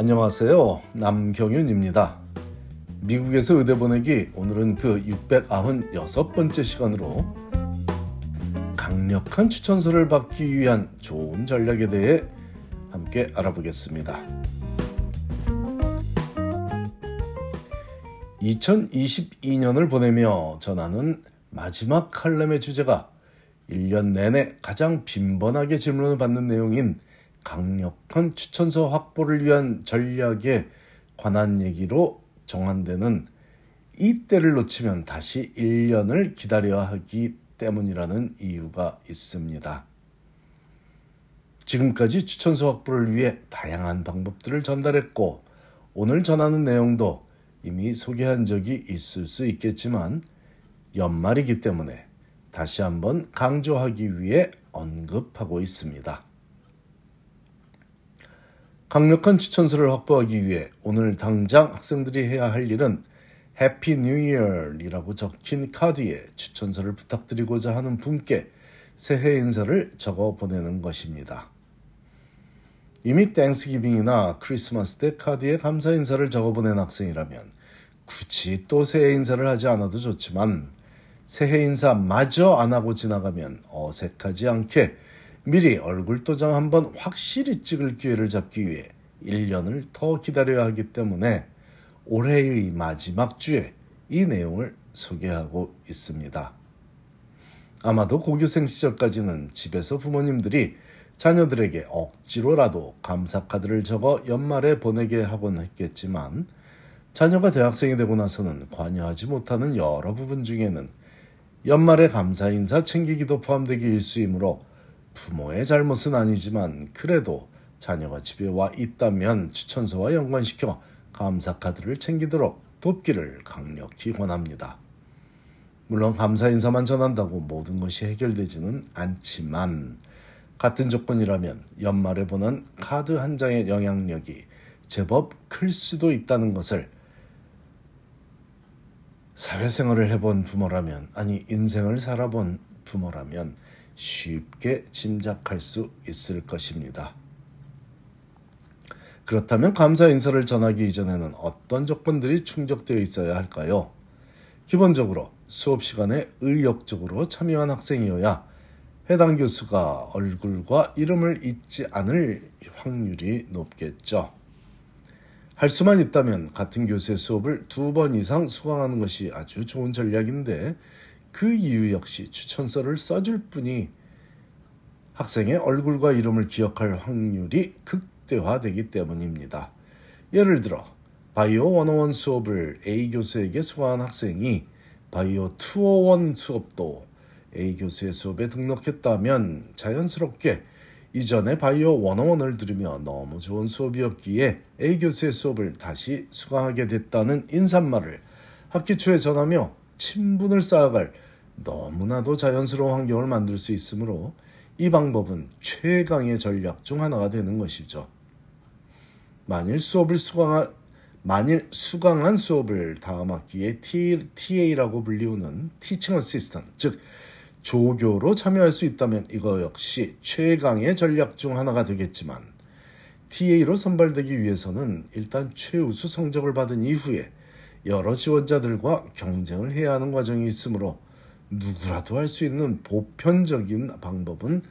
안녕하세요. 남경윤입니다. 미국에서 의대 보내기 오늘은 그 696번째 시간으로 강력한 추천서를 받기 위한 좋은 전략에 대해 함께 알아보겠습니다. 2022년을 보내며 전하는 마지막 칼럼의 주제가 1년 내내 가장 빈번하게 질문을 받는 내용인 강력한 추천서 확보를 위한 전략에 관한 얘기로 정한 데는 이때를 놓치면 다시 1년을 기다려야 하기 때문이라는 이유가 있습니다. 지금까지 추천서 확보를 위해 다양한 방법들을 전달했고 오늘 전하는 내용도 이미 소개한 적이 있을 수 있겠지만 연말이기 때문에 다시 한번 강조하기 위해 언급하고 있습니다. 강력한 추천서를 확보하기 위해 오늘 당장 학생들이 해야 할 일은 Happy New Year이라고 적힌 카드에 추천서를 부탁드리고자 하는 분께 새해 인사를 적어 보내는 것입니다. 이미 Thanksgiving이나 크리스마스 때 카드에 감사 인사를 적어 보낸 학생이라면 굳이 또 새해 인사를 하지 않아도 좋지만 새해 인사 마저 안 하고 지나가면 어색하지 않게 미리 얼굴 도장 한번 확실히 찍을 기회를 잡기 위해 1년을 더 기다려야 하기 때문에 올해의 마지막 주에 이 내용을 소개하고 있습니다. 아마도 고교생 시절까지는 집에서 부모님들이 자녀들에게 억지로라도 감사카드를 적어 연말에 보내게 하곤 했겠지만 자녀가 대학생이 되고 나서는 관여하지 못하는 여러 부분 중에는 연말에 감사 인사 챙기기도 포함되기 일수이므로 부모의 잘못은 아니지만 그래도 자녀가 집에 와 있다면 추천서와 연관시켜 감사 카드를 챙기도록 돕기를 강력히 권합니다. 물론 감사 인사만 전한다고 모든 것이 해결되지는 않지만 같은 조건이라면 연말에 보는 카드 한 장의 영향력이 제법 클 수도 있다는 것을 사회생활을 해본 부모라면 아니 인생을 살아본 부모라면 쉽게 짐작할 수 있을 것입니다. 그렇다면 감사 인사를 전하기 이전에는 어떤 조건들이 충족되어 있어야 할까요? 기본적으로 수업 시간에 의욕적으로 참여한 학생이어야 해당 교수가 얼굴과 이름을 잊지 않을 확률이 높겠죠. 할 수만 있다면 같은 교수의 수업을 두 번 이상 수강하는 것이 아주 좋은 전략인데 그 이유 역시 추천서를 써줄 뿐이 학생의 얼굴과 이름을 기억할 확률이 극대화되기 때문입니다. 예를 들어 바이오 101 수업을 A 교수에게 수강한 학생이 바이오 201 수업도 A 교수의 수업에 등록했다면 자연스럽게 이전에 바이오 101을 들으며 너무 좋은 수업이었기에 A 교수의 수업을 다시 수강하게 됐다는 인사말을 학기 초에 전하며 친분을 쌓아갈 너무나도 자연스러운 환경을 만들 수 있으므로 이 방법은 최강의 전략 중 하나가 되는 것이죠. 만일 수업을 수강한 만일 수강한 수업을 다음 학기에 TA라고 불리우는 Teaching Assistant, 즉 조교로 참여할 수 있다면 이거 역시 최강의 전략 중 하나가 되겠지만 TA로 선발되기 위해서는 일단 최우수 성적을 받은 이후에 여러 지원자들과 경쟁을 해야 하는 과정이 있으므로 누구라도 할 수 있는 보편적인 방법은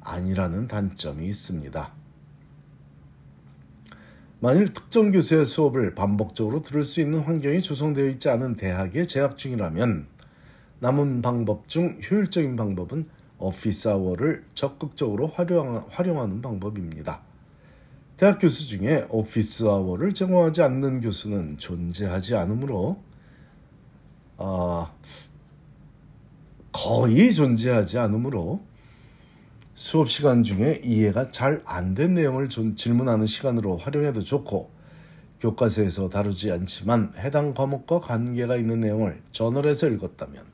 아니라는 단점이 있습니다. 만일 특정 교수의 수업을 반복적으로 들을 수 있는 환경이 조성되어 있지 않은 대학에 재학 중이라면 남은 방법 중 효율적인 방법은 오피스 아워를 적극적으로 활용, 활용하는 방법입니다. 대학 교수 중에 오피스 아워를 제공하지 않는 교수는 존재하지 않으므로 어, 거의 존재하지 않으므로 수업 시간 중에 이해가 잘 안 된 내용을 질문하는 시간으로 활용해도 좋고 교과서에서 다루지 않지만 해당 과목과 관계가 있는 내용을 저널에서 읽었다면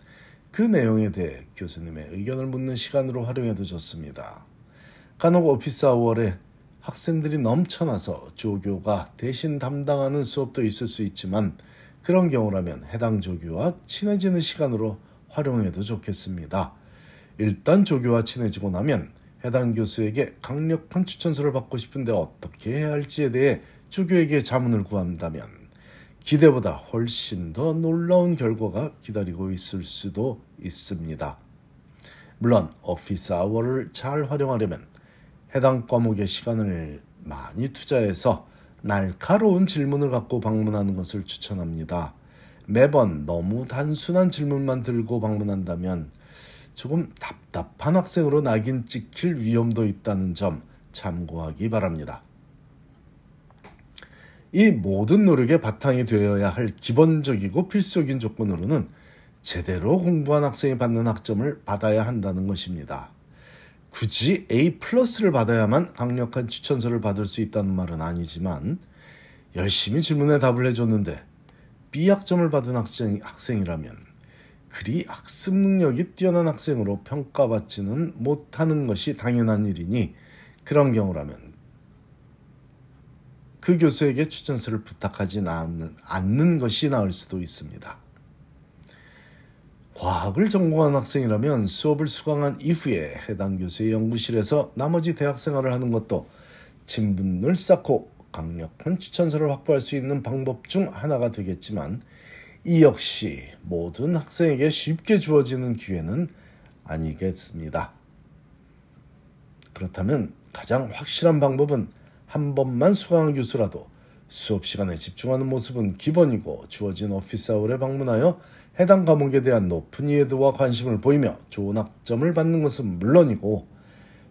그 내용에 대해 교수님의 의견을 묻는 시간으로 활용해도 좋습니다. 간혹 오피스 아워에 학생들이 넘쳐나서 조교가 대신 담당하는 수업도 있을 수 있지만 그런 경우라면 해당 조교와 친해지는 시간으로 활용해도 좋겠습니다. 일단 조교와 친해지고 나면 해당 교수에게 강력한 추천서를 받고 싶은데 어떻게 해야 할지에 대해 조교에게 자문을 구한다면 기대보다 훨씬 더 놀라운 결과가 기다리고 있을 수도 있습니다. 물론 오피스 아워를 잘 활용하려면 해당 과목의 시간을 많이 투자해서 날카로운 질문을 갖고 방문하는 것을 추천합니다. 매번 너무 단순한 질문만 들고 방문한다면 조금 답답한 학생으로 낙인 찍힐 위험도 있다는 점 참고하기 바랍니다. 이 모든 노력의 바탕이 되어야 할 기본적이고 필수적인 조건으로는 제대로 공부한 학생이 받는 학점을 받아야 한다는 것입니다. 굳이 A 플러스를 받아야만 강력한 추천서를 받을 수 있다는 말은 아니지만 열심히 질문에 답을 해줬는데 B 학점을 받은 학생, 학생이라면 그리 학습 능력이 뛰어난 학생으로 평가받지는 못하는 것이 당연한 일이니 그런 경우라면 그 교수에게 추천서를 부탁하지 않는, 않는 것이 나을 수도 있습니다. 과학을 전공한 학생이라면 수업을 수강한 이후에 해당 교수의 연구실에서 나머지 대학 생활을 하는 것도 친분을 쌓고 강력한 추천서를 확보할 수 있는 방법 중 하나가 되겠지만 이 역시 모든 학생에게 쉽게 주어지는 기회는 아니겠습니다. 그렇다면 가장 확실한 방법은 한 번만 수강한 교수라도 수업 시간에 집중하는 모습은 기본이고 주어진 오피스 아울에 방문하여 해당 과목에 대한 높은 이해도와 관심을 보이며 좋은 학점을 받는 것은 물론이고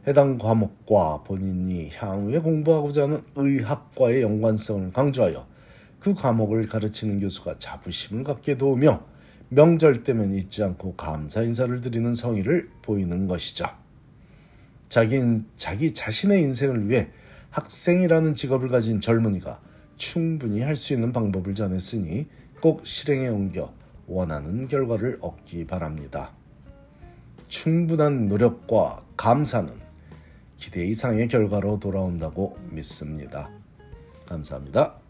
해당 과목과 본인이 향후에 공부하고자 하는 의학과의 연관성을 강조하여 그 과목을 가르치는 교수가 자부심을 갖게 도우며 명절 때면 잊지 않고 감사 인사를 드리는 성의를 보이는 것이죠. 자기, 자기 자신의 인생을 위해 학생이라는 직업을 가진 젊은이가 충분히 할 수 있는 방법을 전했으니 꼭 실행에 옮겨 원하는 결과를 얻기 바랍니다. 충분한 노력과 감사는 기대 이상의 결과로 돌아온다고 믿습니다. 감사합니다.